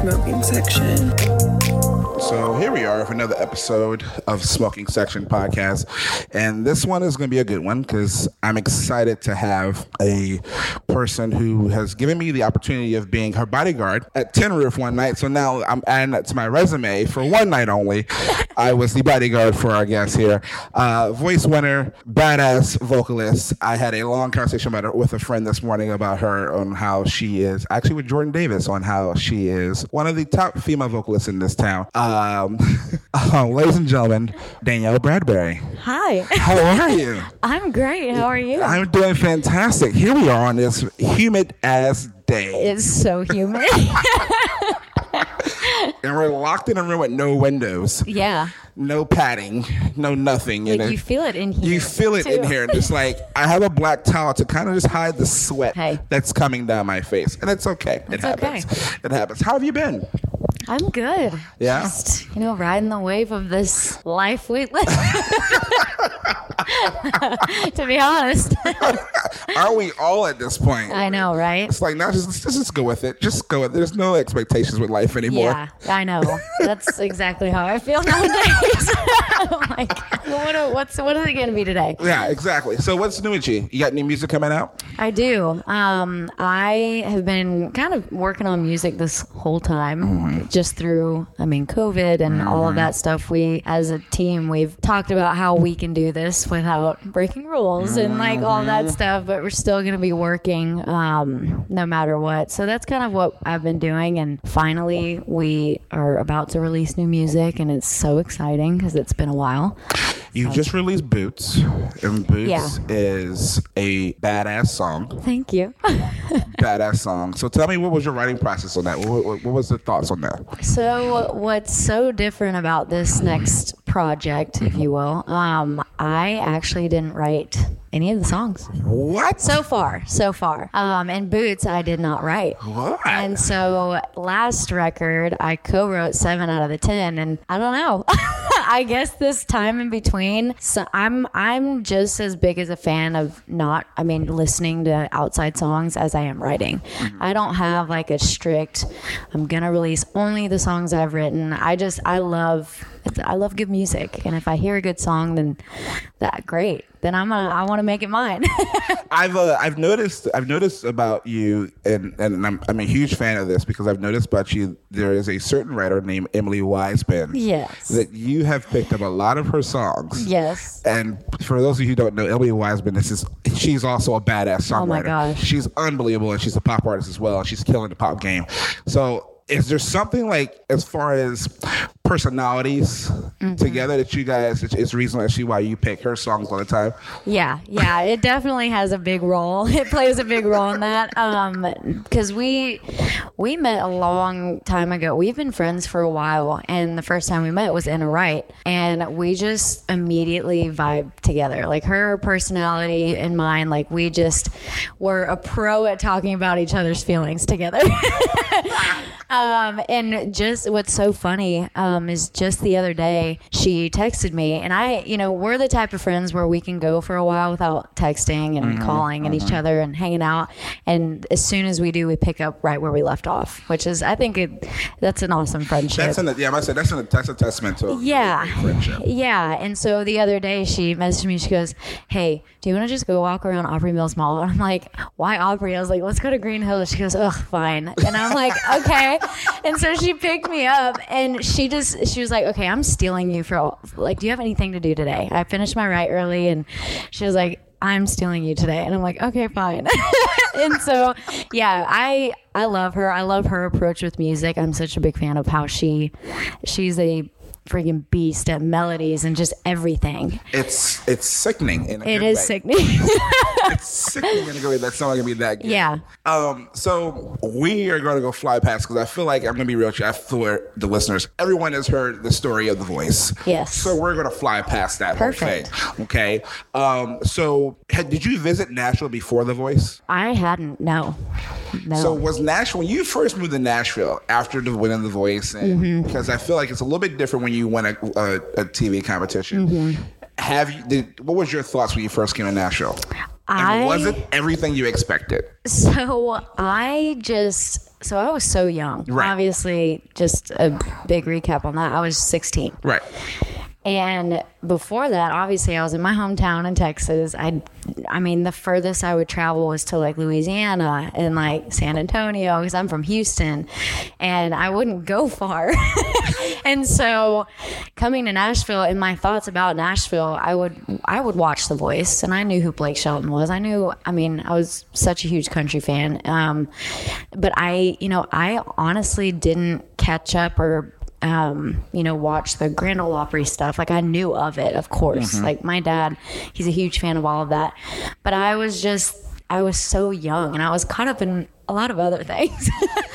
smoking section. So here we are with another episode of Smoking Section Podcast. And this one is going to be a good one because I'm excited to have a person who has given me the opportunity of being her bodyguard at Tin Roof one night. So now I'm adding that to my resume for one night only. I was the bodyguard for our guest here. Uh, voice winner, badass vocalist. I had a long conversation about her with a friend this morning about her on how she is, actually with Jordan Davis, on how she is one of the top female vocalists in this town. Um, uh, ladies and gentlemen, Danielle Bradbery. Hi. How are you? I'm great. How are you? I'm doing fantastic. Here we are on this humid ass day. it's so humid. and we're locked in a room with no windows, yeah. no padding, no nothing. Like and you feel it in here. You feel it in here. And it's like, I have a black towel to kind of just hide the sweat Hey. that's coming down my face. And it's okay. it happens. okay. It happens. How have you been? I'm good. Yeah? Just, you know, riding the wave of this life we live. to be honest. Are we all at this point? I know, right? It's like, now just, let's just go with it. Just go with it. There's no expectations with life anymore. Yeah, I know. That's exactly how I feel nowadays. Like, well, what, are- what's what is it going to be today? Yeah, exactly. So what's new with you? You got new music coming out? I do. Um, I have been kind of working on music this whole time, just through, I mean, COVID and all of that stuff. We, as a team, we've talked about how we can do this without breaking rules and like all that stuff, but we're still going to be working um, no matter what. So that's kind of what I've been doing. And finally, we are about to release new music, and it's so exciting because it's been a while. You just released Boots, and Boots Yeah. is a badass song. Thank you. Badass song. So tell me, what was your writing process on that? What, what, what was the thoughts on that? So, what's so different about this next project, if you will, um, I actually didn't write any of the songs What? so far. So far, um, and Boots, I did not write. What? And so, last record, I co-wrote seven out of the ten, and I don't know. I guess this time in between, so I'm I'm just as big as a fan of not, I mean, listening to outside songs as I am writing. I don't have like a strict. I'm gonna release only the songs I've written. I just I love I love good music, and if I hear a good song, then that great. Then I'm gonna I want to make it mine. I've uh, I've noticed I've noticed about you, and and I'm I'm a huge fan of this because I've noticed about you. There is a certain writer named Emily Weisband. Yes. That you have picked up a lot of her songs. yes. And for those of you who don't know, Emily Weisband, this is she's also a badass songwriter. Oh my gosh. she's unbelievable, and she's a pop artist as well. and She's killing the pop game. So, is there something like as far as personalities Mm-hmm. together that you guys? It's, it's reason actually why you pick her songs all the time. Yeah, yeah, it definitely has a big role. It plays a big role in that. Um, because we we met a long time ago. We've been friends for a while, and the first time we met was in a right, and we just immediately vibe together. Like her personality and mine, like we just were a pro at talking about each other's feelings together. Um, and just what's so funny um, is just the other day she texted me, and I, you know, we're the type of friends where we can go for a while without texting and mm-hmm. calling and each mm-hmm. other and hanging out. And as soon as we do, we pick up right where we left off, which is, I think, it, that's an awesome friendship. That's an yeah. I said that's an that's a testament to Yeah. friendship. Yeah. And so the other day she messaged me, she goes, Hey, do you want to just go walk around Opry Mills Mall? And I'm like, Why Opry? I was like, Let's go to Green Hills. She goes, Ugh, fine. And I'm like, Okay. And so she picked me up and she just, she was like, Okay, I'm stealing you for, all, like, do you have anything to do today? I finished my ride early and she was like, I'm stealing you today. And I'm like, okay, fine. and so, yeah, I I love her. I love her approach with music. I'm such a big fan of how she she's a freaking beast at melodies and just everything. It's it's sickening. In a It is way. sickening. It's sickening in a good way. That's not gonna be that good. Yeah. Um. So we are going to go fly past because I feel like I'm gonna be real. I for the listeners, everyone has heard the story of the voice. Yes. So we're gonna fly past that Perfect. whole thing. Okay. Um. So had, did you visit Nashville before the voice? I hadn't. No. No. So was Nashville when you first moved to Nashville after the winning the voice? And, Mm-hmm. Because I feel like it's a little bit different when you win a, a, a TV competition. Mm-hmm. Have you? Did, what was your thoughts when you first came to Nashville? I- was it everything you expected? So I just so I was so young. Right. Obviously, just a big recap on that. I was 16. Right. And before that, obviously, I was in my hometown in Texas. I, I mean, the furthest I would travel was to like Louisiana and like San Antonio because I'm from Houston, and I wouldn't go far. and so, coming to Nashville, and my thoughts about Nashville, I would I would watch The Voice, and I knew who Blake Shelton was. I knew, I mean, I was such a huge country fan, um, but I, you know, I honestly didn't catch up or um, you know, watch the Grand Ole Opry stuff. Like I knew of it, of course. Like my dad, he's a huge fan of all of that. But I was just, I was so young and I was caught up in a lot of other things.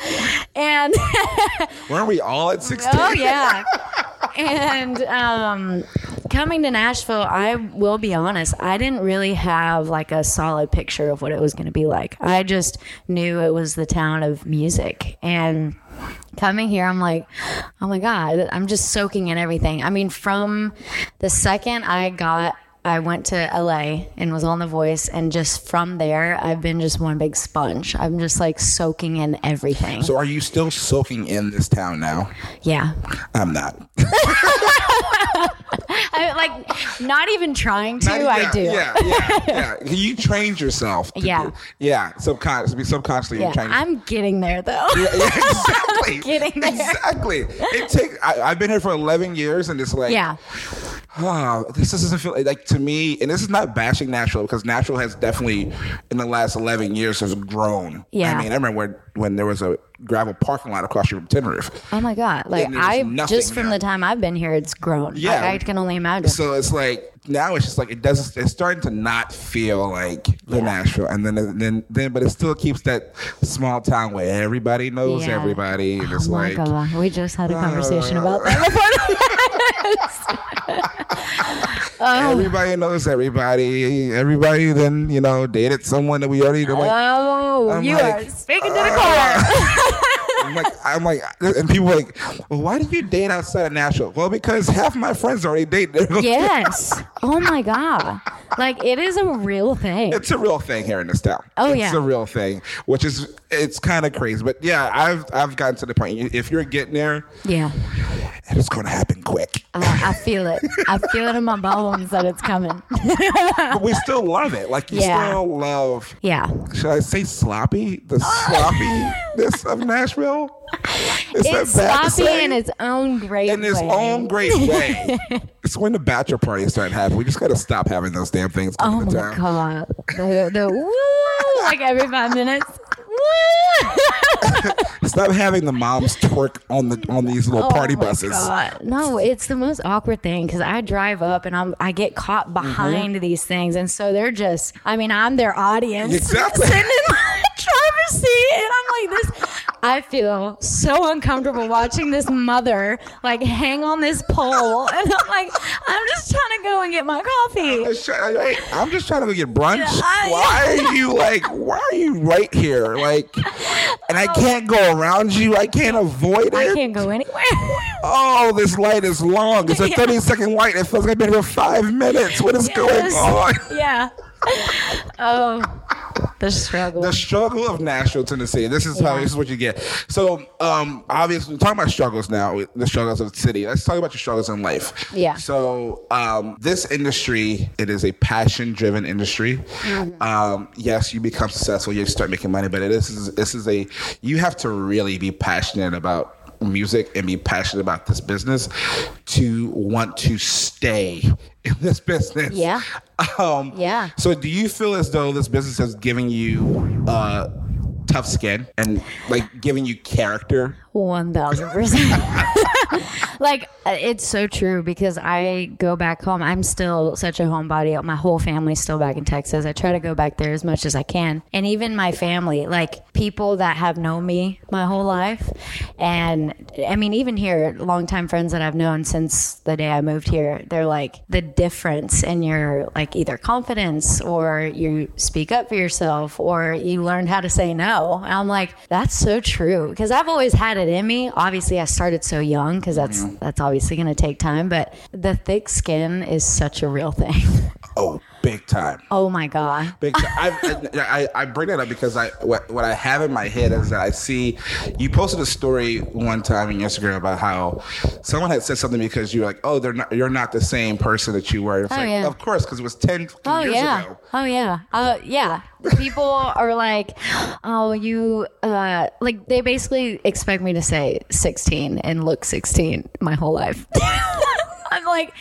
and Weren't we all at 16? oh yeah. And um, coming to Nashville, I will be honest, I didn't really have like a solid picture of what it was going to be like. I just knew it was the town of music. And coming here, I'm like, oh my God, I'm just soaking in everything. I mean, from the second I got I went to LA and was on The Voice, and just from there, I've been just one big sponge. I'm just like soaking in everything. So are you still soaking in this town now? yeah. I'm not. I like not even trying to. Not- I do. Yeah, yeah, yeah. You trained yourself. To Yeah. do- yeah. Subconsciously, subconsciously, Yeah. I'm getting there though. yeah, yeah, exactly. Getting there. Exactly. It takes. I've been here for 11 years, and it's like, yeah. oh, this doesn't feel like to me. And this is not bashing Natural because Natural has definitely, in the last 11 years, has grown. Yeah. I mean, I remember when, when there was a gravel parking lot across from Tin Roof. Oh my god! Like I just from there. the time I've been here, it's grown. Yeah. Like, I can only imagine. So it's like now it's just like it doesn't. It's starting to not feel like the Yeah. Nashville, and then then then, but it still keeps that small town where everybody knows Yeah. everybody. And it's oh my like god! We just had a conversation about that. everybody knows everybody. Everybody then you know dated someone that we already know. Like, Oh, I'm you like, uh, are speaking to the choir. I'm like, I'm like, and people are like, well, why do you date outside of Nashville? Well, because half my friends already date. yes. Oh my god! Like it is a real thing. It's a real thing here in this town. Oh, it's yeah. It's a real thing, which is it's kind of crazy. But yeah, I've I've gotten to the point. If you're getting there, yeah. it's going to happen quick. I, I feel it. I feel it in my bones that it's coming. But we still love it. Like you Yeah. still love. yeah. Should I say sloppy? The sloppiness of Nashville. It's to sloppy in its own great in its own great way. it's when the bachelor parties start happening. We just got to stop having those damn things Oh my town. god! The, the woo like every five minutes. Stop having the moms twerk on the on these little party Oh my buses. God. No, it's the most awkward thing because I drive up and I'm I get caught behind Mm-hmm. these things, and so they're just. I mean, I'm their audience. Exactly. Seat, and I'm like this. I feel so uncomfortable watching this mother like hang on this pole, and I'm like, I'm just trying to go and get my coffee. Just try- hey, I'm just trying to go get brunch. I- Why are you like? Why are you right here? Like, and I can't go around you. I can't avoid it. I can't go anywhere. Oh, this light is long. It's a Yeah. 30 second light. It feels like I've been here for five minutes. What is going on? Yeah. Oh, the struggle. The struggle of Nashville, Tennessee. This is how this is what you get. So, um, obviously, we're talking about struggles now. The struggles of the city. Let's talk about your struggles in life. Yeah. So, um, this industry, it is a passion-driven industry. Mm-hmm. Um, yes, you become successful, you start making money, but it is this is a you have to really be passionate about music and be passionate about this business to want to stay in this business. Yeah. Um, Yeah. So, do you feel as though this business has given you uh, tough skin and like giving you character? One thousand percent. Like uh, it's so true because I go back home. I'm still such a homebody. My whole family's still back in Texas. I try to go back there as much as I can, and even my family, like people that have known me my whole life, and I mean even here, longtime friends that I've known since the day I moved here. They're like the difference in your like either confidence or you speak up for yourself or you learned how to say no. And I'm like that's so true because I've always had it in me. Obviously, I started so young because that's mm-hmm. that's obviously going to take time. But the thick skin is such a real thing. Oh, big time. Oh my god. Big time. I, I, I bring that up because I what, what I have in my head is that I see you posted a story one time on Instagram about how someone had said something because you're like, oh, they're not, you're not the same person that you were. It's Oh, like, yeah. of course, because it was ten Oh years yeah. ago. Oh yeah. Uh yeah. People are like, "Oh, you uh like they basically expect me to say 16 and look 16 my whole life." I'm like,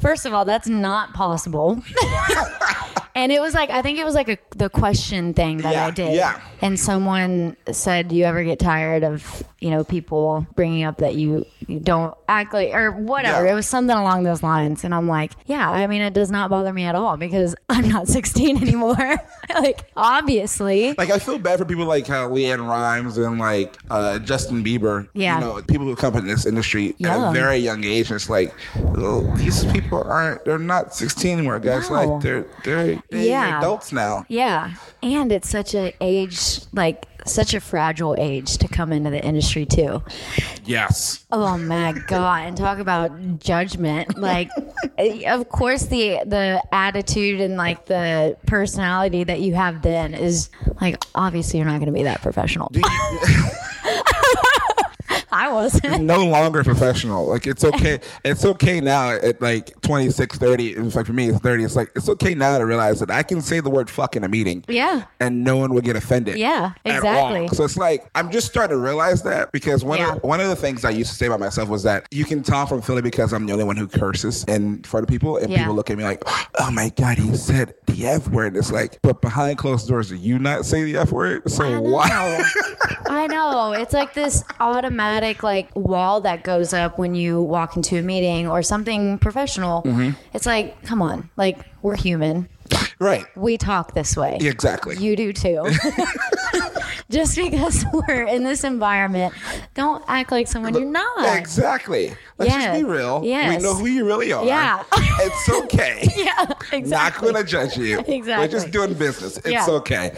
first of all, that's not possible. and it was like I think it was like a the question thing that Yeah, I did. yeah. And someone said, "Do you ever get tired of, you know, people bringing up that you you don't act like or whatever?" Yeah. It was something along those lines, and I'm like, "Yeah, I mean, it does not bother me at all because I'm not 16 anymore. like, obviously, Like I feel bad for people like uh, LeAnn Rimes and like uh, Justin Bieber. Yeah. you know, people who come in this industry at a very young age. And it's like oh, these people aren't. They're not 16 anymore, guys. No. Like they're they're, Yeah. adults now. yeah." And it's such a age, like such a fragile age to come into the industry too. Yes. Oh my god! And talk about judgment. Like, of course, the the attitude and like the personality that you have then is like obviously you're not going to be that professional. I wasn't. no longer professional. Like it's okay. it's okay now at like 26, 30. In fact, for me, it's 30. It's like, it's okay now to realize that I can say the word fuck in a meeting. Yeah. And no one would get offended. Yeah, exactly. So it's like, I'm just starting to realize that because one, Yeah. of, one of the things I used to say about myself was that you can tell I'm from Philly because I'm the only one who curses in front of people. And Yeah. people look at me like, oh my God, he said the F word. It's like, but behind closed doors, do you not say the F word? So I why? I know. It's like this automatic like wall that goes up when you walk into a meeting or something professional. Mm-hmm. It's like, come on, like we're human. right. We talk this way. Exactly. You do too. Just because we're in this environment, don't act like someone you're not. Exactly. Let's Yeah. just be real. Yes. We know who you really are. Yeah. It's okay. Yeah, Exactly. Not going to judge you. Exactly. We're just doing business. It's Yeah. okay.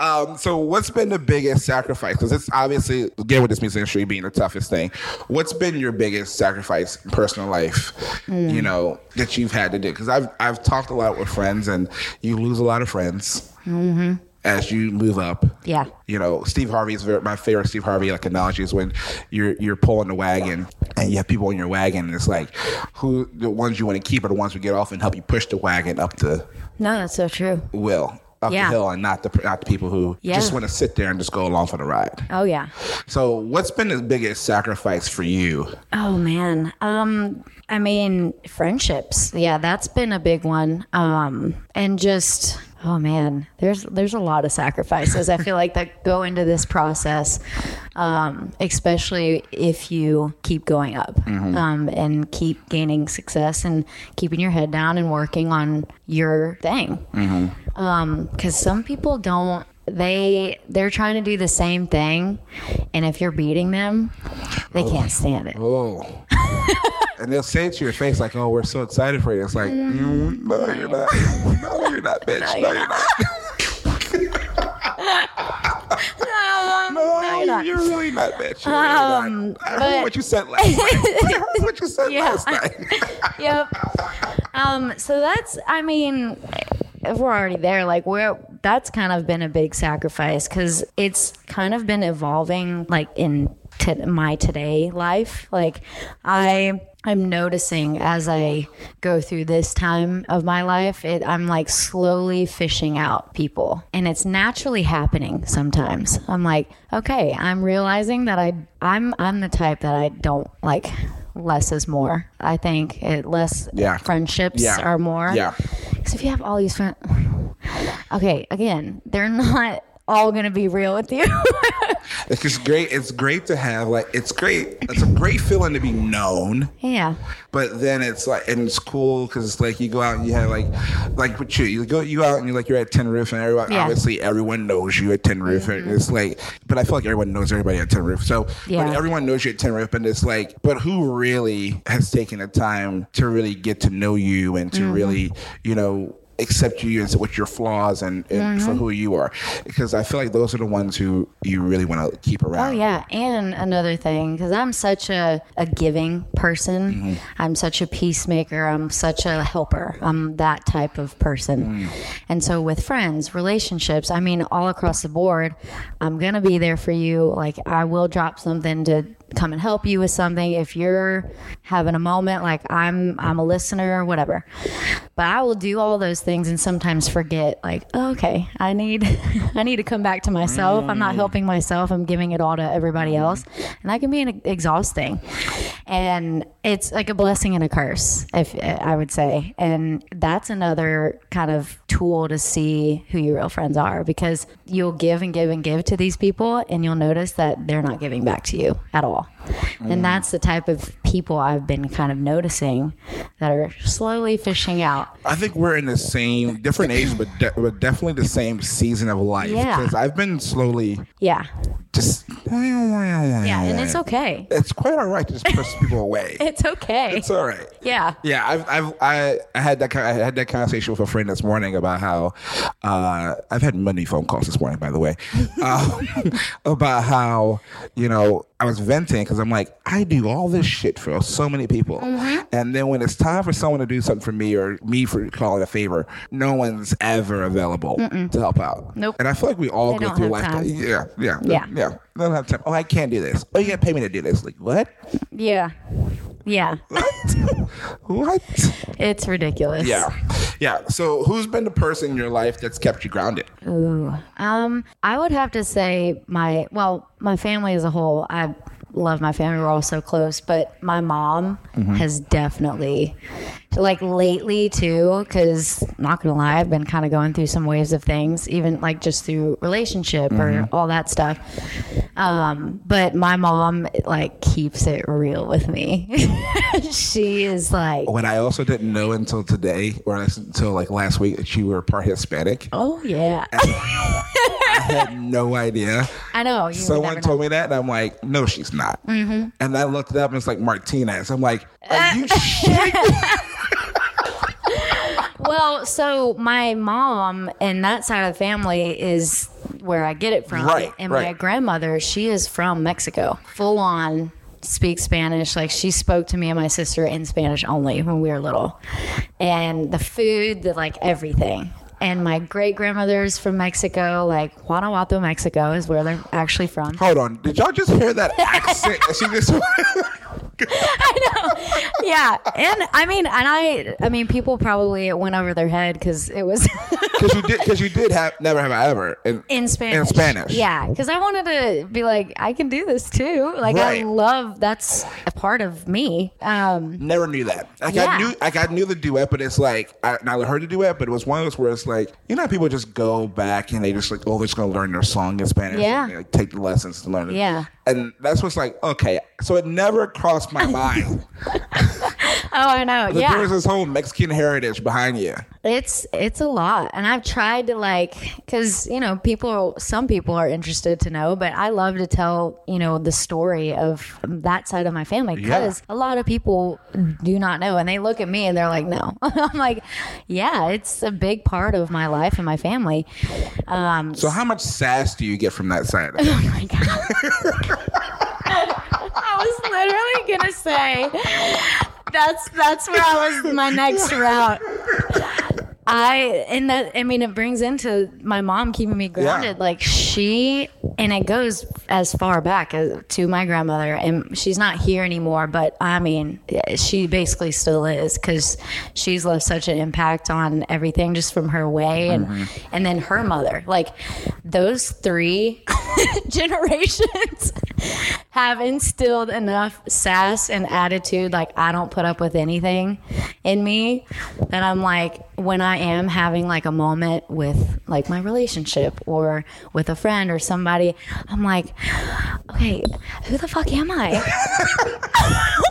Um, so, what's been the biggest sacrifice? Because it's obviously, again, with this music industry being the toughest thing, what's been your biggest sacrifice in personal life, Mm. you know, that you've had to do? Because I've, I've talked a lot with friends, and you lose a lot of friends. As you move up. Yeah. you know, Steve Harvey's my favorite Steve Harvey like analogy is when you're you're pulling the wagon and you have people in your wagon and it's like who the ones you want to keep are the ones who get off and help you push the wagon up the No, that's so true. will up Yeah. the hill and not the not the people who Yeah. just want to sit there and just go along for the ride. Oh yeah. So, what's been the biggest sacrifice for you? Oh man. Um I mean friendships. Yeah, that's been a big one. Um and just oh man, there's there's a lot of sacrifices I feel like that go into this process. Um especially if you keep going up. Um and keep gaining success and keeping your head down and working on your thing. Um cuz some people don't they they're trying to do the same thing and if you're beating them they can't stand it Oh. and they'll say it to your face like, "Oh, we're so excited for you." It's like, mm, "No, you're not. No, you're not, bitch. No, you're not. No, you're really not, bitch. You're Um, really not. I heard but- what you said last night. I heard what you said Yeah. last night. yep um so that's i mean if we're already there like we're that's kind of been a big sacrifice because it's kind of been evolving like in t- my today life like i i'm noticing as i go through this time of my life it i'm like slowly fishing out people and it's naturally happening sometimes i'm like okay i'm realizing that i i'm i'm the type that i don't like less is more i think it less Yeah. friendships Yeah. are more Yeah. because if you have all these friends, okay, again, they're not all gonna be real with you. It's just great. It's great to have like. It's great. It's a great feeling to be known. yeah, But then it's like, and it's cool because it's like you go out and you have like, like with you, you go you go out and you're like you're at Tin Roof and everyone Yeah. obviously everyone knows you at Tin Roof and it's like, but I feel like everyone knows everybody at Tin Roof. So, Yeah. but everyone knows you at Tin Roof and it's like, but who really has taken the time to really get to know you and to Mm-hmm. really, you know, accept you as with your flaws and, and Mm-hmm. for who you are because i feel like those are the ones who you really want to keep around Oh yeah, and another thing, because I'm such a, a giving person. Mm-hmm. I'm such a peacemaker. I'm such a helper. I'm that type of person. Mm. And so with friends, relationships, I mean, all across the board, I'm gonna be there for you. Like I will drop something to come and help you with something if you're having a moment. Like I'm I'm a listener, or whatever. But I will do all those things and sometimes forget. Like oh, okay, I need I need to come back to myself. I'm not mm. helping myself. I'm giving it all to everybody else, and that can be an, exhausting. And it's like a blessing and a curse, if I would say. And that's another kind of tool to see who your real friends are because you'll give and give and give to these people, and you'll notice that they're not giving back to you at all. And that's the type of people I've been kind of noticing that are slowly fishing out. I think we're in the same different age, but, de- but definitely the same season of life. Yeah. Because I've been slowly Yeah. just Yeah. yeah, And it's okay. It's quite all right to just people away. It's okay. It's all right. yeah. Yeah, I've, I've I, I had that I had that conversation with a friend this morning about how uh, I've had many phone calls this morning, by the way, um, about how you know I was venting because I'm like I do all this shit for so many people, Mm-hmm. and then when it's time for someone to do something for me or me for calling a favor, no one's ever available to help out. Nope. And I feel like we all They go through life. time. Yeah, yeah, Yeah. yeah. They don't have time. Oh, I can't do this. Oh, you got to pay me to do this. Like what? Yeah. Yeah. What? what? It's ridiculous. Yeah. Yeah. So who's been the person in your life that's kept you grounded? Ooh. Um, I would have to say my well, my family as a whole. I love my family. We're all so close, but my mom has definitely, like lately too. Because not gonna lie, I've been kind of going through some waves of things, even like just through relationship or all that stuff. Um, but my mom like keeps it real with me. she is like, What I also didn't know until today, or until like last week, that you were part Hispanic. oh yeah, I had no idea. I know. You Someone told me that, and I'm like, no, she's not. Mm-hmm. And I looked it up, and it's like Martinez. I'm like, are you shitting? Well, so my mom and that side of the family is where I get it from. Right, And my grandmother, she is from Mexico, full on speaks Spanish. Like she spoke to me and my sister in Spanish only when we were little. And the food, the like everything. And my great grandmother's from Mexico, like Guanajuato, Mexico is where they're actually from. Hold on. Did y'all just hear that accent? she just. yeah. And I mean, and I, I mean, people probably it went over their head because it was. Because you did. Because you did have never have I ever in, in Spanish. In Spanish. Yeah, because I wanted to be like, I can do this too. Like I love that's a part of me. Um, Never knew that. Like Yeah. I knew, like I knew the duet, but it's like I, I heard the duet, but it was one of those where it's like you know how people just go back and they just like oh they're just gonna learn their song in Spanish, Yeah. and like, take the lessons to learn it. Yeah. And that's what's like okay, so it never crossed my mind I know. Yeah, there's this whole Mexican heritage behind you. it's it's a lot, and I've tried to like, because you know, people, some people are interested to know, but I love to tell you know the story of that side of my family because a lot of people do not know, and they look at me and they're like, no. I'm like, yeah, it's a big part of my life and my family. Um, So how much sass do you get from that side? Oh my god. I was literally gonna say that's that's where I was my next route. I and that I mean it brings into my mom keeping me grounded. Yeah. Like she and it goes as far back as to my grandmother and she's not here anymore. But I mean she basically still is because she's left such an impact on everything just from her way and mm-hmm. and then her mother. Like those three generations have instilled enough sass and attitude like I don't put up with anything in me that I'm like when I am having like a moment with like my relationship or with a friend or somebody I'm like okay who the fuck am I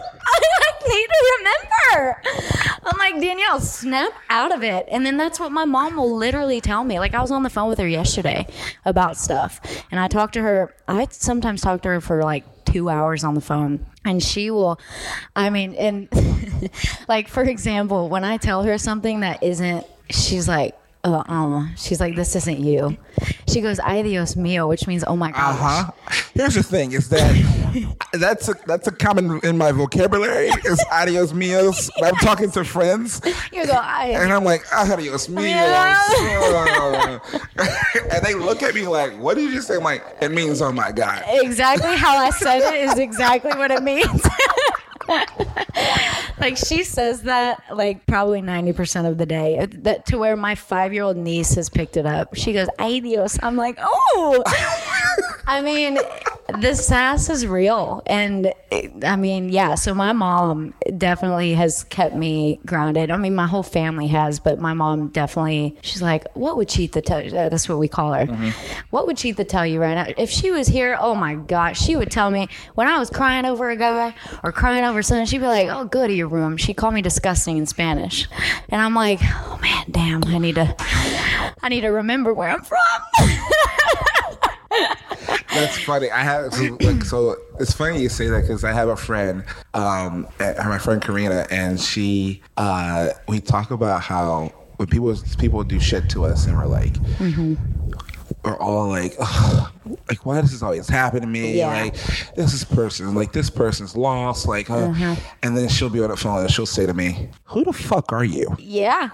I need to remember. I'm like, Danielle, snap out of it. And then that's what my mom will literally tell me. Like, I was on the phone with her yesterday about stuff. And I talked to her, I sometimes talk to her for like two hours on the phone. And she will, I mean, and like, for example, when I tell her something that isn't she's like, uh, um, she's like, this isn't you. She goes, adios mio, which means, oh my gosh. Uh huh. Here's the thing: is that that's a that's a common in my vocabulary is adios mios. When I'm talking to friends, You go, and I'm like adios mios, and they look at me like, "What did you say?" I'm like, "It means oh my god." exactly how I said it is exactly what it means. like she says that like probably 90% of the day uh, that to where my five-year-old niece has picked it up she goes adios i'm like oh i mean the sass is real. And i mean yeah so my mom definitely has kept me grounded. I mean my whole family has but my mom definitely she's like what would cheetah tell you? Uh, that's what we call her. What would cheetah tell you right now? If she was here oh my gosh she would tell me when i was crying over a guy or crying over something she'd be like oh go to your room. She called me disgusting in spanish. And i'm like oh man damn i need to i need to remember where i'm from That's funny. I have so, like so. It's funny you say that because I have a friend, um, my friend Karina, and she. Uh, we talk about how when people people do shit to us, and we're like, we're all like, "Ugh, like why does this always happen to me? Yeah. Like this is person, like this person's lost, like, uh, and then she'll be on the phone and she'll say to me, "Who the fuck are you?" yeah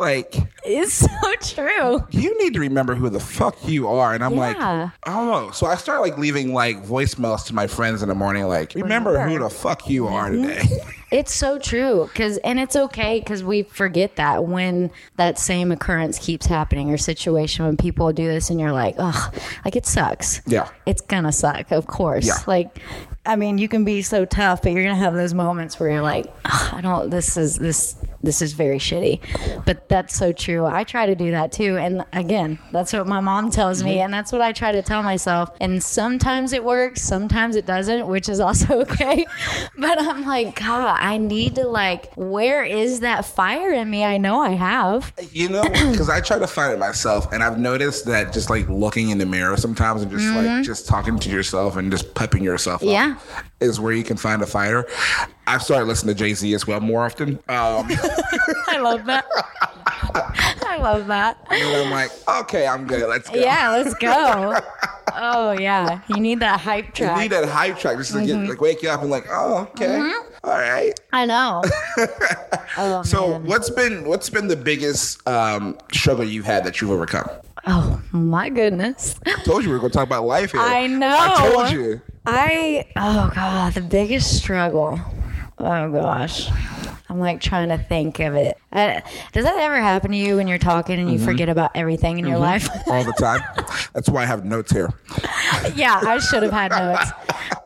Like. it's so true you need to remember who the fuck you are. And I'm like, Yeah. I don't know. So I start like leaving like voicemails to my friends in the morning, like, remember, Remember. who the fuck you are Mm-hmm. today. It's so true cuz and it's okay cuz we forget that when that same occurrence keeps happening or situation when people do this and you're like, "Ugh, like it sucks." Yeah. It's to suck, of course. Yeah. Like I mean, you can be so tough, but you're to have those moments where you're like, "Ugh, I don't this is this this is very shitty. But that's so true. I try to do that too. And again, that's what my mom tells me and that's what I try to tell myself. And sometimes it works, sometimes it doesn't, which is also okay. but I'm like, God, I need to like, where is that fire in me? I know I have. you know, because I try to find it myself. And I've noticed that just like looking in the mirror sometimes and just like just talking to yourself and just pepping yourself up Mm-hmm. Yeah. Is where you can find a fighter. I've started listening to Jay Z as well more often. Um, I love that. I love that. and I'm like, okay, I'm good. Let's go. Yeah, let's go. Oh yeah, you need that hype track. You need that hype track just to get like wake you up and like, oh, okay, all right. I know. Oh So man. what's been what's been the biggest um, struggle you've had that you've overcome? Oh my goodness. I told you we were going to talk about life here. I know. I told you. I oh god, the biggest struggle. Oh gosh. I'm like trying to think of it. Uh, does that ever happen to you when you're talking and you forget about everything in your life? all the time. That's why I have notes here. yeah, I should have had notes.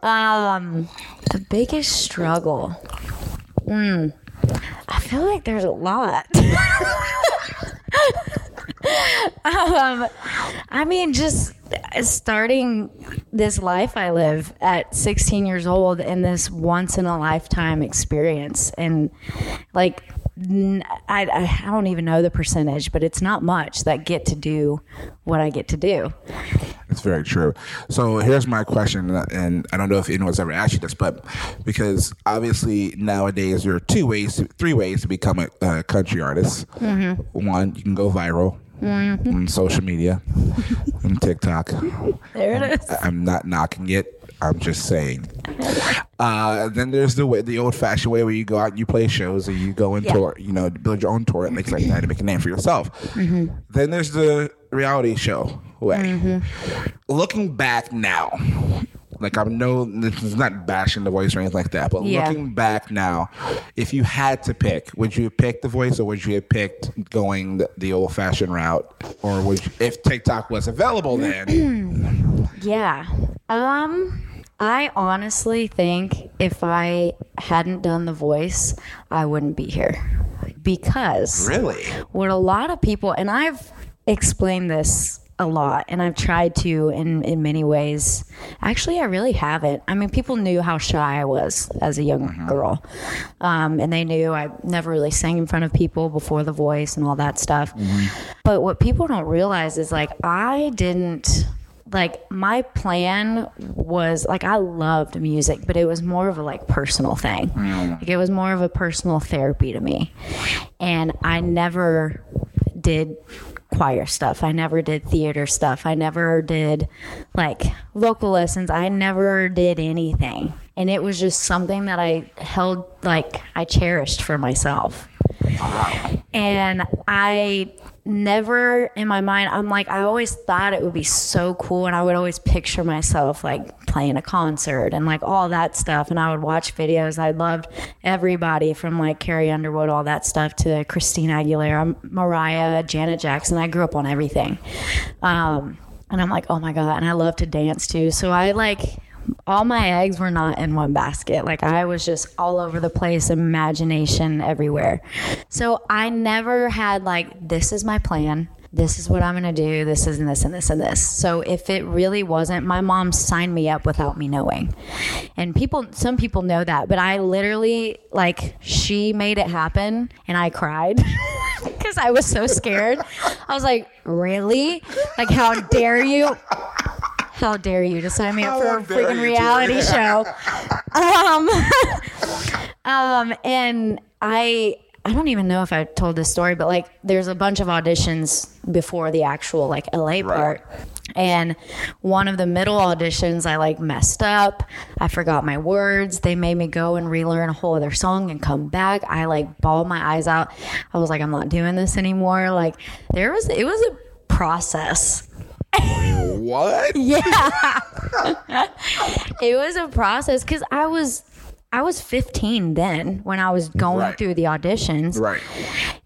Um, the biggest struggle. Hmm. I feel like there's a lot. um, I mean, just starting this life I live at 16 years old in this once in a lifetime experience, and like. I, I don't even know the percentage, but it's not much that get to do what I get to do. It's very true. So here's my question, and I don't know if anyone's ever asked you this, but because obviously nowadays there are two ways, three ways to become a, a country artist. Mm-hmm. One, you can go viral on social media, on TikTok. There it is. I'm not knocking it. I'm just saying. Uh, then there's the way, the old fashioned way where you go out and you play shows and you go and Yeah. tour, you know, build your own tour and things like that to make a name for yourself. Then there's the reality show way. Looking back now, like I know this is not bashing the voice or anything like that, but Yeah. looking back now, if you had to pick, would you have picked the voice or would you have picked going the, the old fashioned route, or would you, if TikTok was available then? Yeah. Um I honestly think if I hadn't done the voice, I wouldn't be here. Because really? what a lot of people and I've explained this a lot and I've tried to in in many ways. Actually, I really haven't. I mean, people knew how shy I was as a young mm-hmm. girl. Um, and they knew I never really sang in front of people before the voice and all that stuff. Mm-hmm. But what people don't realize is like I didn't like my plan was like I loved music, but it was more of a like personal thing. Mm-hmm. Like it was more of a personal therapy to me. And I never did choir stuff. I never did theater stuff. I never did like vocal lessons. I never did anything. And it was just something that I held like I cherished for myself. And I never in my mind, I'm like, I always thought it would be so cool. And I would always picture myself like playing a concert and like all that stuff. And I would watch videos. I loved everybody from like Carrie Underwood, all that stuff to Christina Aguilera, Mariah, Janet Jackson. I grew up on everything. Um, and I'm like, oh my God. And I love to dance too. So I like, all my eggs were not in one basket. Like I was just all over the place, imagination everywhere. So I never had like, this is my plan. This is what I'm going to do. This is and this and this and this. So if it really wasn't, my mom signed me up without me knowing. And people, some people know that, but I literally, like, she made it happen and I cried because I was so scared. I was like, really? Like, how dare you? How dare you to sign me up for How a freaking reality show? Um, um, and I, I don't even know if I told this story, but like, there's a bunch of auditions before the actual like LA part. And one of the middle auditions, I like messed up. I forgot my words. They made me go and relearn a whole other song and come back. I like bawled my eyes out. I was like, I'm not doing this anymore. Like, there was, it was a process. What? Yeah. it was a process because I was I was 15 then when I was going Right. through the auditions. Right.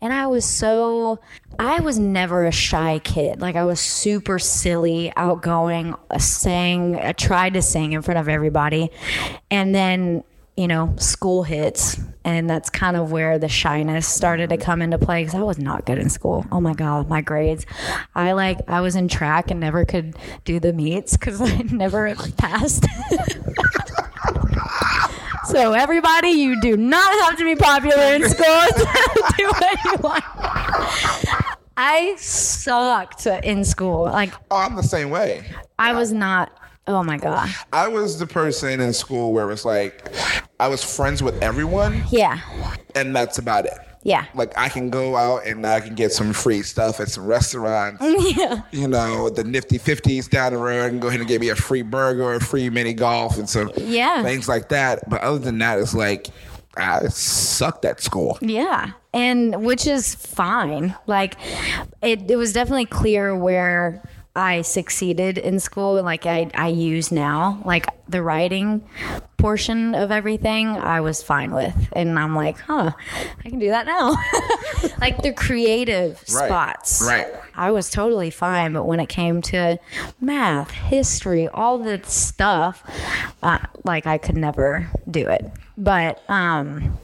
And I was so I was never a shy kid. Like I was super silly, outgoing, uh, sang, I tried to sing in front of everybody. And then, you know, school hits and that's kind of where the shyness started to come into play cuz I was not good in school. Oh my god, my grades. I like I was in track and never could do the meets cuz I never passed. So everybody, you do not have to be popular in school to do what you want. I sucked in school. Like Oh, I'm the same way. I was not. Oh my oh, god. I was the person in school where it's like I was friends with everyone, Yeah. and that's about it. Yeah. Like I can go out and I can get some free stuff at some restaurants. Yeah. You know, the nifty fifties down the road and go ahead and get me a free burger or a free mini golf and some Yeah. things like that. But other than that, it's like I sucked at school. Yeah. And which is fine. Like it, it was definitely clear where I succeeded in school like I, I use now. Like the writing portion of everything I was fine with. And I'm like, huh, I can do that now. like the creative Right. spots. Right. I was totally fine, but when it came to math, history, all that stuff, uh, like I could never do it. But um,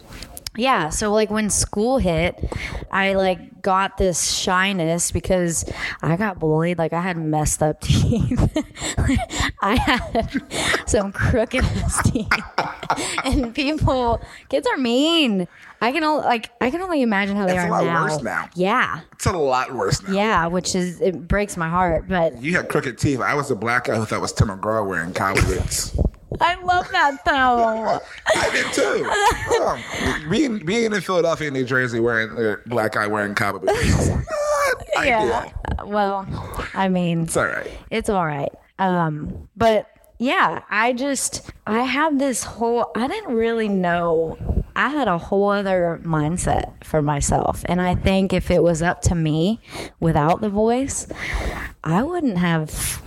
yeah, so like when school hit, I like got this shyness because I got bullied. Like I had messed up teeth. I had some crooked teeth, and people, kids are mean. I can only like I can only imagine how they It's a are lot now. worse now. Yeah, It's a lot worse now. yeah, which is it breaks my heart, but You had crooked teeth. I was a black guy who thought was Tim McGraw wearing cowboy boots. I love that though. I did too. Um, being being in Philadelphia, New Jersey, wearing uh, black guy wearing cowboy boots. Yeah. ideal. Well, I mean, It's all right. it's all right. Um, but yeah, I just I had this whole I didn't really know I had a whole other mindset for myself. And I think if it was up to me without the voice, I wouldn't have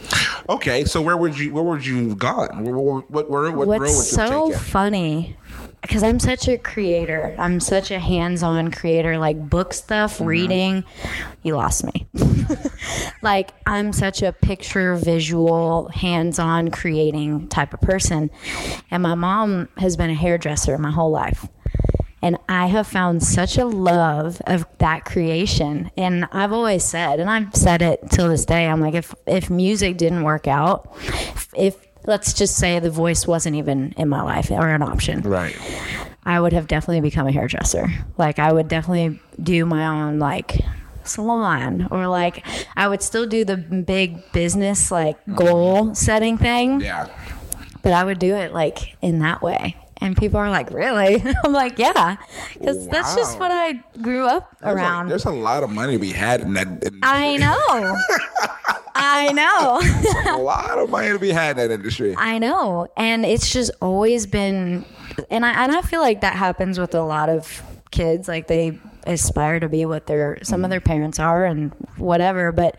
Okay, so where would you where would you have gone? What where, what road would you What's so funny because I'm such a creator. I'm such a hands-on creator like book stuff, Mm-hmm. reading. You lost me. like I'm such a picture visual, hands-on creating type of person. And my mom has been a hairdresser my whole life. And I have found such a love of that creation. And I've always said, and I've said it till this day, I'm like, if, if music didn't work out, if, if let's just say the voice wasn't even in my life or an option, Right. I would have definitely become a hairdresser. Like, I would definitely do my own, like, salon or like I would still do the big business like goal setting thing Yeah. but I would do it like in that way. And people are like, really? I'm like, yeah. Because that's just what I grew up around. There's a lot of money to be had in that. In, I know. I know. a lot of money to be had in that industry. I know. And it's just always been and I and I feel like that happens with a lot of kids like they aspire to be what their some of their parents are and whatever but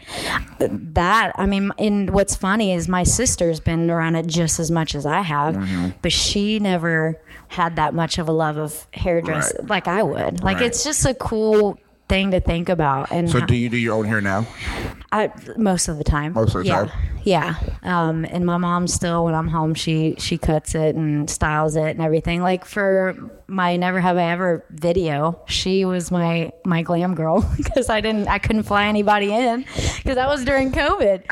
that I mean and what's funny is my sister's been around it just as much as I have Mm-hmm. but she never had that much of a love of hairdressing Right. like I would like Right. it's just a cool thing to think about and So how- do you do your own hair now? I, most of the time. Most of the yeah. time? Yeah. Um, and my mom still, when I'm home, she she cuts it and styles it and everything. Like for my Never Have I Ever video, she was my my glam girl because I didn't I couldn't fly anybody in because that was during COVID,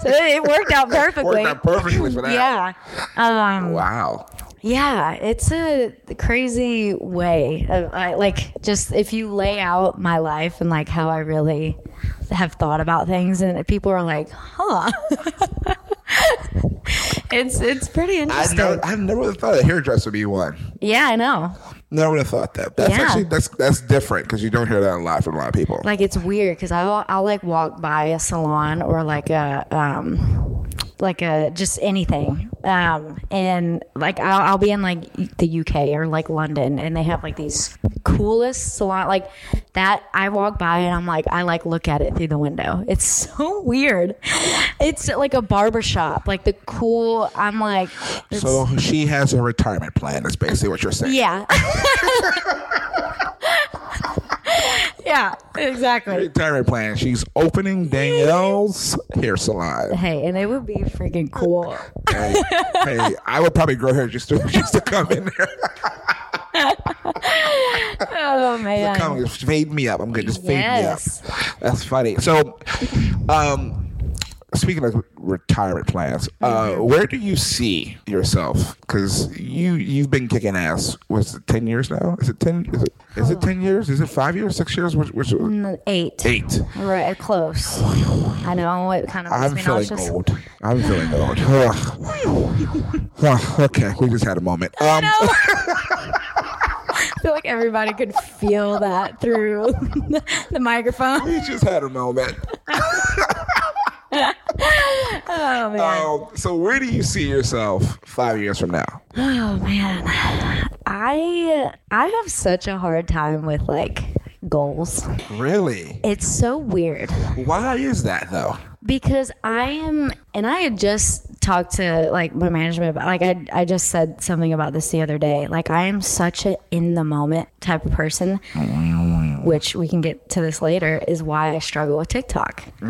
so it worked out perfectly. Worked out perfectly for that. Yeah. Um, Wow. yeah, it's a crazy way. Of, I, like, just if you lay out my life and like how I really have thought about things, and people are like, "Huh." it's it's pretty I interesting. never, I never would have thought a hairdresser would be one. yeah, I know. Never would have thought that. That's Yeah. actually that's that's different because you don't hear that a lot from a lot of people. Like it's weird because I'll I'll like walk by a salon or like a um like a just anything um and like I'll, I'll be in like the UK or like London and they have like these coolest salon like that I walk by and I'm like I like look at it through the window it's so weird it's like a barber shop like the cool I'm like so she has a retirement plan. That's basically what you're saying. yeah yeah exactly Retirement plan. She's opening Danielle's hair salon. hey and it would be freaking cool hey, hey, I would probably grow hair just to just to come in there. oh man come just fade me up. I'm good. Just fade Yes. me up. That's funny. So, um, speaking of retirement plans, uh, Mm-hmm. where do you see yourself? Because you you've been kicking ass. Was it ten years now? Is it ten? Is it is it ten years? Is it five years? Six years? Which, which eight eight? Right, close. I know it kind of I'm me feeling nauseous. old. I'm feeling old. Ugh, okay, we just had a moment. Um, I feel like everybody could feel that through the microphone. we just had a moment. Oh man. Um, so where do you see yourself five years from now? Oh man. I I have such a hard time with like goals. Really? It's so weird Why is that though? because I am and I had just talked to like my management about like I I just said something about this the other day. Like I am such a in the moment type of person. Which we can get to this later is why I struggle with TikTok.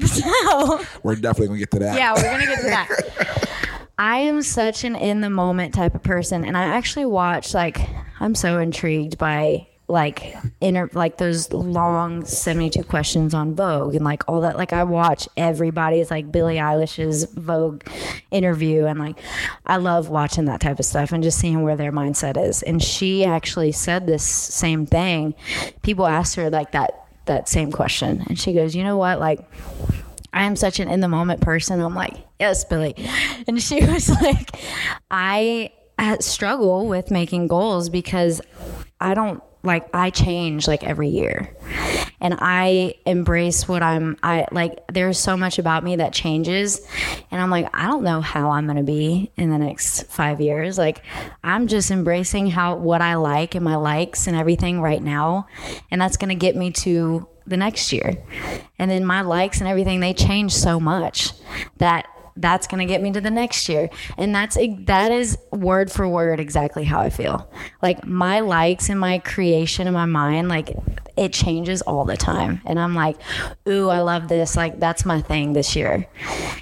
So We're definitely gonna get to that. Yeah, we're gonna get to that. I am such an in the moment type of person, and I actually watch like I'm so intrigued by like inter like those long 72 questions on Vogue and like all that. Like I watch everybody's like Billie Eilish's Vogue interview, and like I love watching that type of stuff and just seeing where their mindset is. And she actually said this same thing. People asked her like that that same question, and she goes, "You know what? Like." I am such an in the moment person. I'm like, yes, Billie. And she was like, I struggle with making goals because I don't like, I change like every year. And I embrace what I'm, I like, there's so much about me that changes. And I'm like, I don't know how I'm going to be in the next five years. Like, I'm just embracing how, what I like and my likes and everything right now. And that's going to get me to the next year. And then my likes and everything, they change so much that that's going to get me to the next year. And that's that is word for word exactly how I feel. Like my likes and my creation in my mind, like it changes all the time. And I'm like, ooh, I love this. Like that's my thing this year.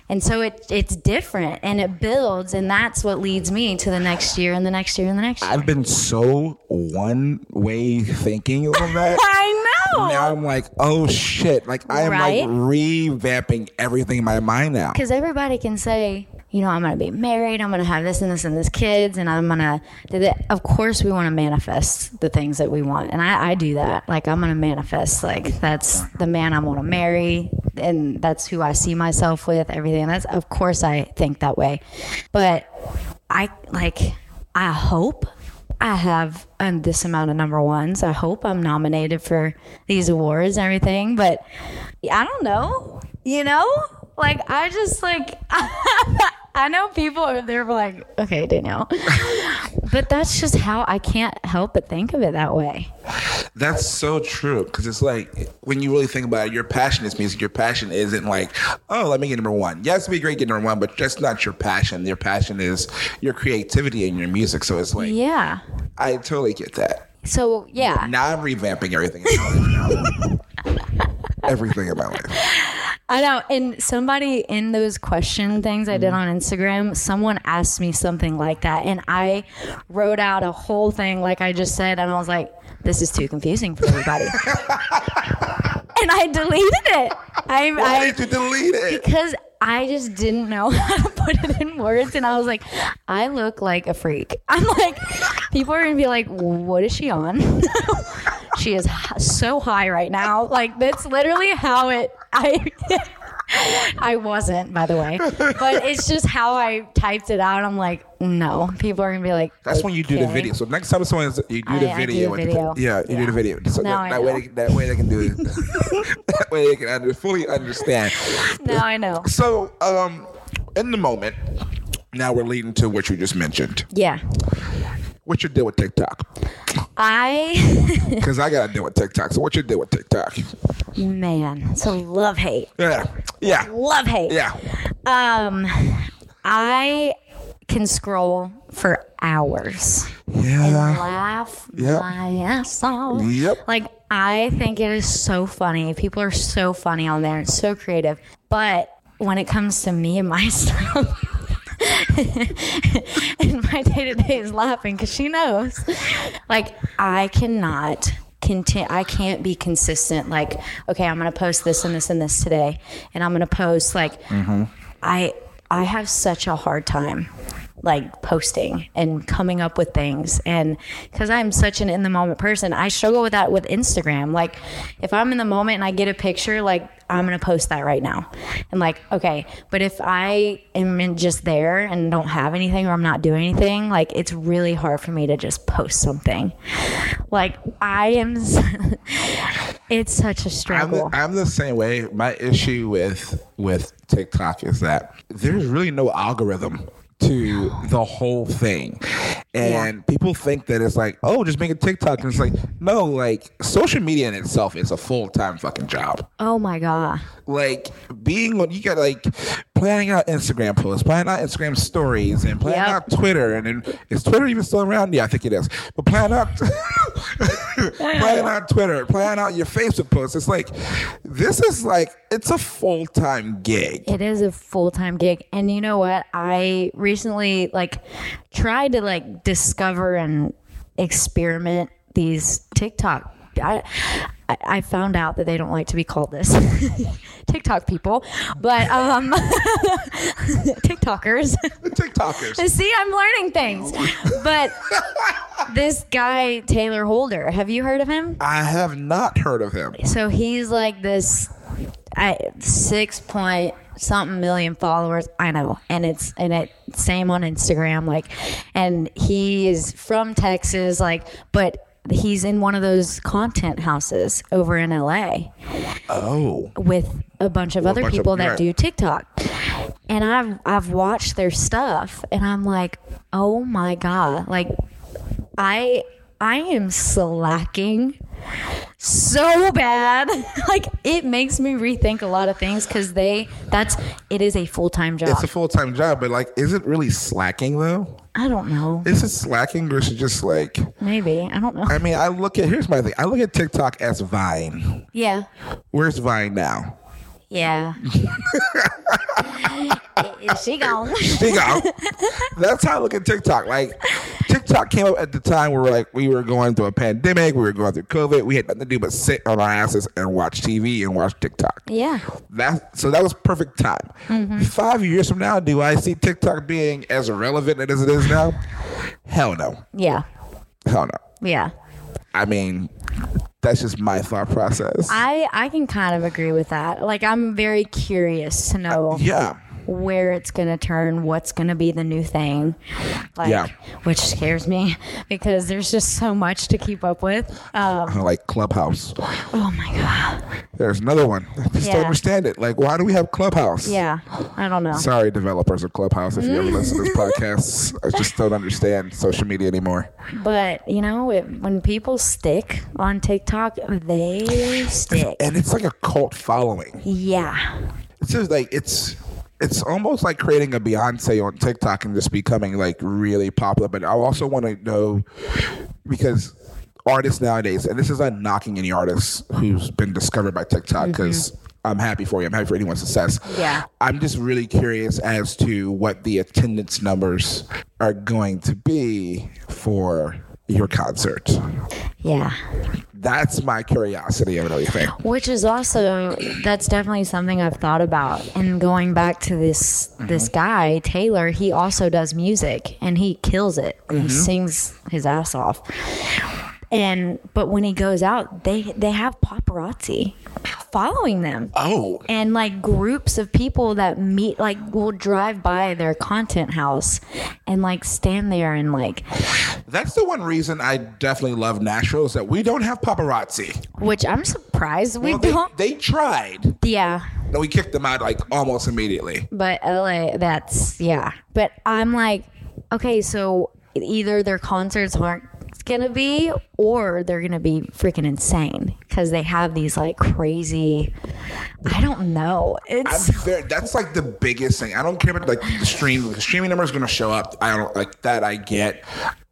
And so it it's different and it builds and that's what leads me to the next year and the next year and the next year. I've been so one way thinking on that. Now I'm like, oh shit! Like I am Right? like revamping everything in my mind now. because everybody can say, you know, I'm going to be married, I'm going to have this and this and this kids, and I'm going to do that. Of course, we want to manifest the things that we want, and I, I do that. Like I'm going to manifest, like that's the man I want to marry, and that's who I see myself with. Everything. That's of course I think that way, but I like I hope I have um, this amount of number ones. I hope I'm nominated for these awards and everything, but I don't know. You know, like I just like I know people are there like, okay, Danielle, but that's just how I can't help but think of it that way. That's so true because it's like when you really think about it, your passion is music. Your passion isn't like, oh, let me get number one. Yes, it'd be great getting number one, but that's not your passion. Your passion is your creativity and your music. So it's like, Yeah. I totally get that. So yeah, Now I'm revamping everything. In my life everything in my life. I know. And somebody in those question things I did mm-hmm. on Instagram, someone asked me something like that. And I wrote out a whole thing, like I just said. And I was like, this is too confusing for everybody. and I deleted it. I, Why I did you delete it? because I just didn't know how to put it in words. And I was like, I look like a freak. I'm like, people are to be like, what is she on? she is h- so high right now. Like, that's literally how it, I. I wasn't, by the way, but it's just how I typed it out. I'm like, no, people are gonna be like. That's when you do the video. So next time someone is, you do the I- I do video. the with the- video. yeah, you do the video. So that, I that way, they, that way they can do it. that way they can under, fully understand. Now I know. So, um, in the moment, now we're leading to what you just mentioned. Yeah, What's your deal with TikTok? I Because I got to deal with TikTok. So, what's your deal with TikTok? man. So love hate, Yeah, yeah, love hate. yeah. Um, I can scroll for hours and Yeah. laugh Yep. my ass off. Yep. Like I think it is so funny. People are so funny on there. It's so creative. But when it comes to me and my stuff. and my day to day is laughing because she knows. Like I cannot continue. I can't be consistent. Like okay, I'm gonna post this and this and this today, and I'm gonna post like mm-hmm. I I have such a hard time like posting and coming up with things. And because i'm such an in the moment person i struggle with that with instagram. Like if i'm in the moment and i get a picture like i'm gonna post that right now. And like okay but if i am in just there and don't have anything or i'm not doing anything like it's really hard for me to just post something. Like i am it's such a I'm struggle. The, I'm the same way. My issue with with TikTok is that there's really no algorithm to the whole thing. And people think that it's like, oh, just make a TikTok. And it's like, no, like social media in itself is a full time fucking job. oh my god Like being on, you got like planning out Instagram posts, planning out Instagram stories, and planning Yep. out Twitter. And then is Twitter even still around? Yeah, I think it is. But plan out, planning out Twitter, planning out your Facebook posts. It's like this is like it's a full time gig. It is a full time gig, and you know what? I recently like tried to like discover and experiment these TikTok. I I- found out that they don't like to be called this TikTok people, but um, TikTokers. The TikTokers. See, I'm learning things. But this guy Taylor Holder, have you heard of him? I have not heard of him. So he's like this I, six point something million followers. I know, and it's and it same on Instagram. Like, and he is from Texas. Like, but he's in one of those content houses over in LA Oh, with a bunch of other bunch of- people that right. do TikTok. And I've I've watched their stuff and I'm like, "Oh my god, like I I am slacking so bad. like it makes me rethink a lot of things cuz they that's it is a full-time job. it's a full time job, but like, is it really slacking though? I don't know. Is it slacking or is it just like? Maybe. I don't know. I mean, I look at here's my thing. I look at TikTok as Vine. yeah. Where's Vine now? Yeah. She gone? She go. That's how I look at TikTok. Like TikTok came up at the time where like we were going through a pandemic, we were going through COVID, we had nothing to do but sit on our asses and watch TV and watch TikTok. Yeah. That so that was perfect time. Mm-hmm. Five years from now, do I see TikTok being as relevant as it is now? Hell no. Yeah. Hell no. Yeah. I mean, that's just my thought process. I I can kind of agree with that. Like I'm very curious to know yeah. Where it's going to turn, what's going to be the new thing. Like, Yeah. Which scares me because there's just so much to keep up with. Um, like Clubhouse. oh my God. There's another one. I just don't understand it. Like, why do we have Clubhouse? Yeah. I don't know. Sorry, developers of Clubhouse, if you ever listen to this podcast. I just don't understand social media anymore. But, you know, it, when people stick on TikTok, they stick. And it's like a cult following. Yeah. It's just like it's it's almost like creating a Beyonce on TikTok and just becoming like really popular. But I also want to know because artists nowadays, and this is not knocking any artist who's been discovered by TikTok mm-hmm. because. I'm happy for you. I'm happy for anyone's success. Yeah. I'm just really curious as to what the attendance numbers are going to be for your concert. Yeah. That's my curiosity of think? Which is also that's definitely something I've thought about. And going back to this mm-hmm. this guy Taylor, he also does music and he kills it. He mm-hmm. sings his ass off. And but when he goes out, they they have paparazzi following them. Oh, And like groups of people that meet, like, will drive by their content house and like stand there and like, That's the one reason I definitely love Nashville is that we don't have paparazzi. which I'm surprised we Well, they, don't. they tried. yeah, And we kicked them out like almost immediately. But LA, that's yeah. But I'm like, okay, so either their concerts aren't gonna be, or they're gonna be freaking insane because they have these like crazy. I don't know. It's that's like the biggest thing. I don't care about like the stream. The streaming number is to show up. I don't like that. I get.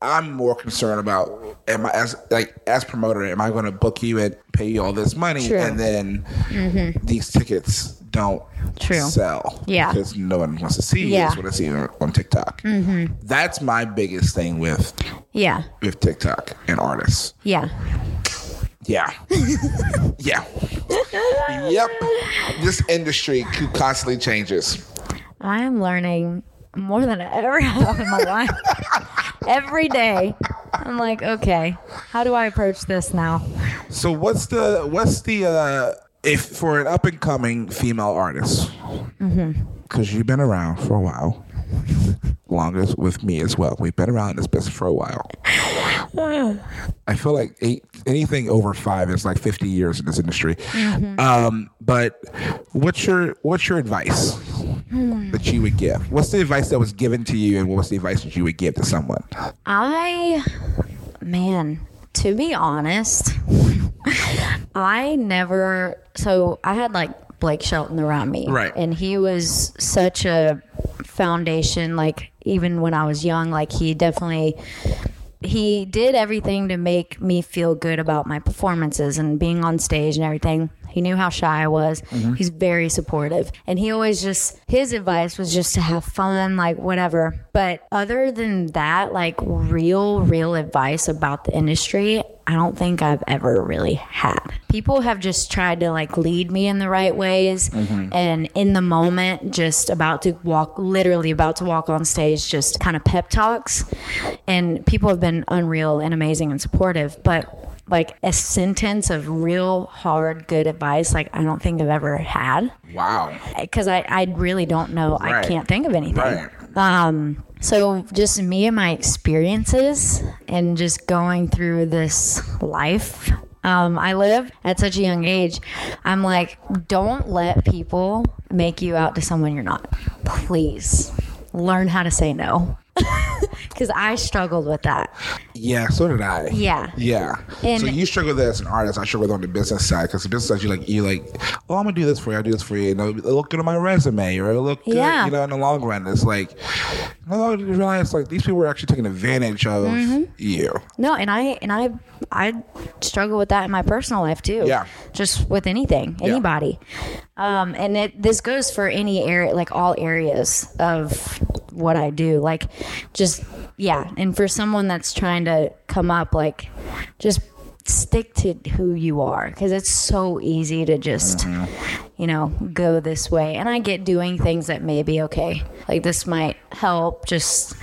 I'm more concerned about am I as like as promoter am I going to book you and pay you all this money True. and then mm-hmm. these tickets don't True. sell Yeah. because no one wants to see you. Just want to see on, on TikTok. Mm-hmm. That's my biggest thing with yeah, with TikTok and artists. yeah. Yeah. yeah. Yep. This industry constantly changes. I am learning more than I ever have in my life. Every day, I'm like, okay, how do I approach this now? So what's the what's the uh if for an up and coming female artist? Because you've been around for a while, longest with me as well. We've been around in this business for a while. I feel like eight, anything over five is like fifty years in this industry. Um, but what's your what's your advice Hmm. that you would give? What's the advice that was given to you, and what's the advice that you would give to someone? I, man, to be honest, I never. So I had like Blake Shelton around me, Right. And he was such a foundation. Like even when I was young, like he definitely. He did everything to make me feel good about my performances and being on stage and everything. He knew how shy I was. Mm-hmm. He's very supportive. And he always just, his advice was just to have fun, like whatever. But other than that, like real, real advice about the industry, I don't think I've ever really had. People have just tried to like lead me in the right ways. Mm-hmm. And in the moment, just about to walk, literally about to walk on stage, just kind of pep talks. And people have been unreal and amazing and supportive. But like a sentence of real hard, good advice, like I don't think I've ever had Wow. because I, I really don't know. I can't think of anything. Right. Um, so just me and my experiences and just going through this life. Um, I live at such a young age. I'm like, don't let people make you out to someone you're not. Please learn how to say no. Because I struggled with that. Yeah, so did I. Yeah. Yeah. And- so you struggle with that as an artist. I struggle with on the business side because the business side, you like, you like, oh, I'm gonna do this for you. I'll do this for you. You know, it'll look good on my resume, or it'll look good. Yeah. You know, in the long run, it's like, no, you realize like these people are actually taking advantage of Mm-hmm. you. No, and I and I I struggle with that in my personal life too. Yeah. Just with anything, Yeah. anybody. Um, and it this goes for any area, like all areas of what I do. Like, just yeah. And for someone that's trying to come up, like, just stick to who you are because it's so easy to just mm-hmm. you know go this way. And i get doing things that may be okay. Like this might help just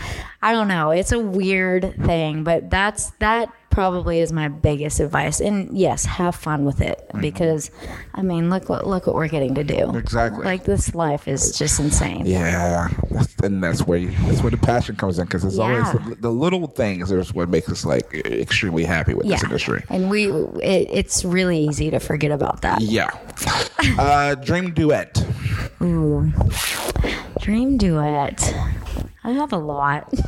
i don't know. It's a weird thing but that's that probably is my biggest advice. And yes, have fun with it because, I mean, look what look what we're getting to do. Exactly. Like this life is just insane. Yeah, and that's where you, that's where the passion comes in because it's always Yeah. the, the little things is what makes us like extremely happy with this industry. And we, it, it's really easy to forget about that. Yeah. Uh, dream duet. Ooh. Dream duet. I have a lot.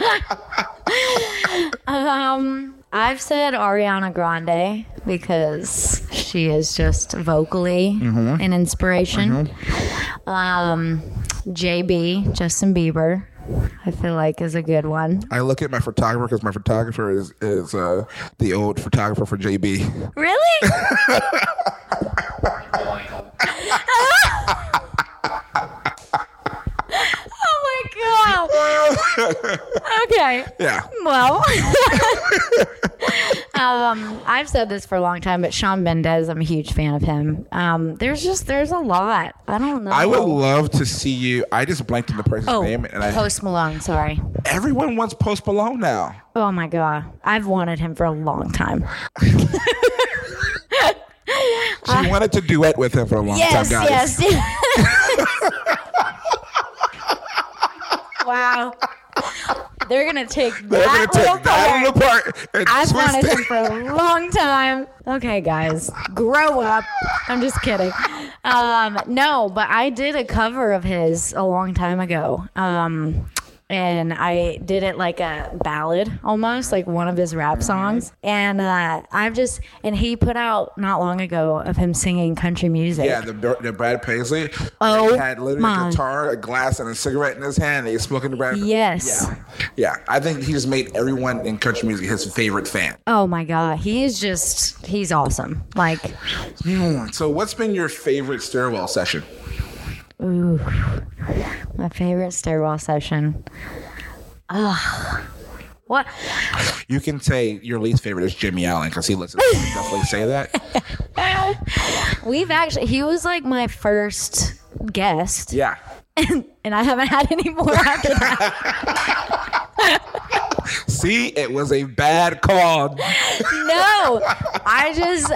um, I've said Ariana Grande because she is just vocally an inspiration. Um, JB, Justin Bieber, I feel like is a good one. I look at my photographer because my photographer is is uh, the old photographer for JB. Really? Okay. Yeah. Well, um, I've said this for a long time, but Shawn Mendes, I'm a huge fan of him. Um, there's just there's a lot. I don't know. I would love to see you. I just blanked on the person's Oh, name, and I, Post Malone. Sorry. everyone wants Post Malone now. Oh my god, I've wanted him for a long time. She wanted to duet with him for a long Yes, time, guys. yes. wow. They're gonna take They're gonna that little take that little part and I've twist wanted it. him for a long time. Okay, guys, grow up. I'm just kidding. Um, no, but I did a cover of his a long time ago. Um, and I did it like a ballad almost, like one of his rap songs. And uh, I've just, and he put out not long ago of him singing country music. Yeah, the, the Brad Paisley. Oh, he had literally my. a guitar, a glass, and a cigarette in his hand. And he's smoking the Brad. Yes. Yeah, yeah. I think he just made everyone in country music his favorite fan. Oh my God. He is just, he's awesome. Like, So, what's been your favorite stairwell session? Ooh, my favorite stairwell session. Ugh. What? You can say your least favorite is Jimmy Allen because he listens. You definitely say that. We've actually, he was like my first guest, Yeah. and I haven't had any more after that. See, it was a bad call. no, I just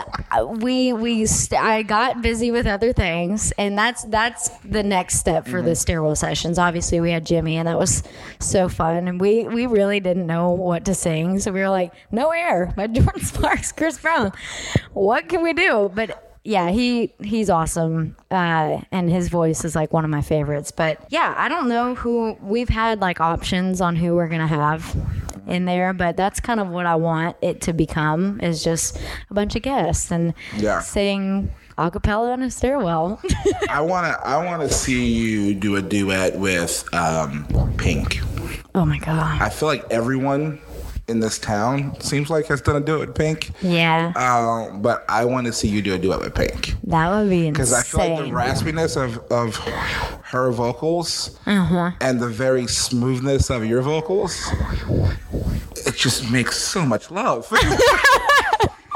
we we st- I got busy with other things, and that's that's the next step for the stairwell sessions. Obviously, we had Jimmy, and that was so fun, and we we really didn't know what to sing, so we were like, "No air" by Jordin Sparks, Chris Brown. What can we do? But yeah, he he's awesome, uh, and his voice is like one of my favorites. But yeah, I don't know who we've had like options on who we're gonna have in there, but that's kind of what I want it to become is just a bunch of guests and Yeah. sing a cappella in a stairwell. I wanna, I wanna see you do a duet with um, Pink. oh my god. I feel like everyone in this town seems like has done a duet with Pink. Yeah, Um, but I want to see you do a duet with Pink that would be because I feel like the raspiness of, of her vocals Uh-huh. and the very smoothness of your vocals, it just makes so much love.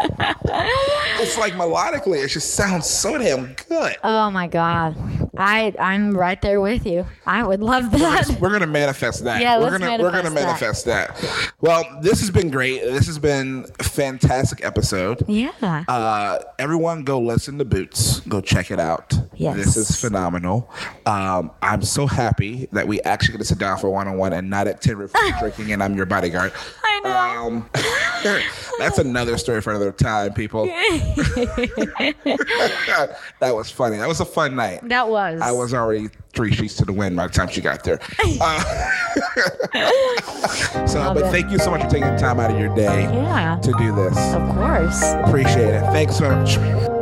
it's like melodically, it just sounds so damn good. Oh my god. I I'm right there with you. I would love that. We're gonna manifest that. Yeah, we're gonna we're gonna manifest manifest that. Well, this has been great. This has been a fantastic episode. yeah. Uh, everyone go listen to Boots. Go check it out. Yes. This is phenomenal. Um, I'm so happy that we actually get to sit down for one on one and not at Tin Roof drinking and I'm your bodyguard. I know. Um, that's another story for another time, people. that was funny. That was a fun night. that was. I was already three sheets to the wind by the time she got there. Uh, so, Love but it. thank you so much for taking the time out of your day Yeah. to do this. Of course. Appreciate it. Thanks so much.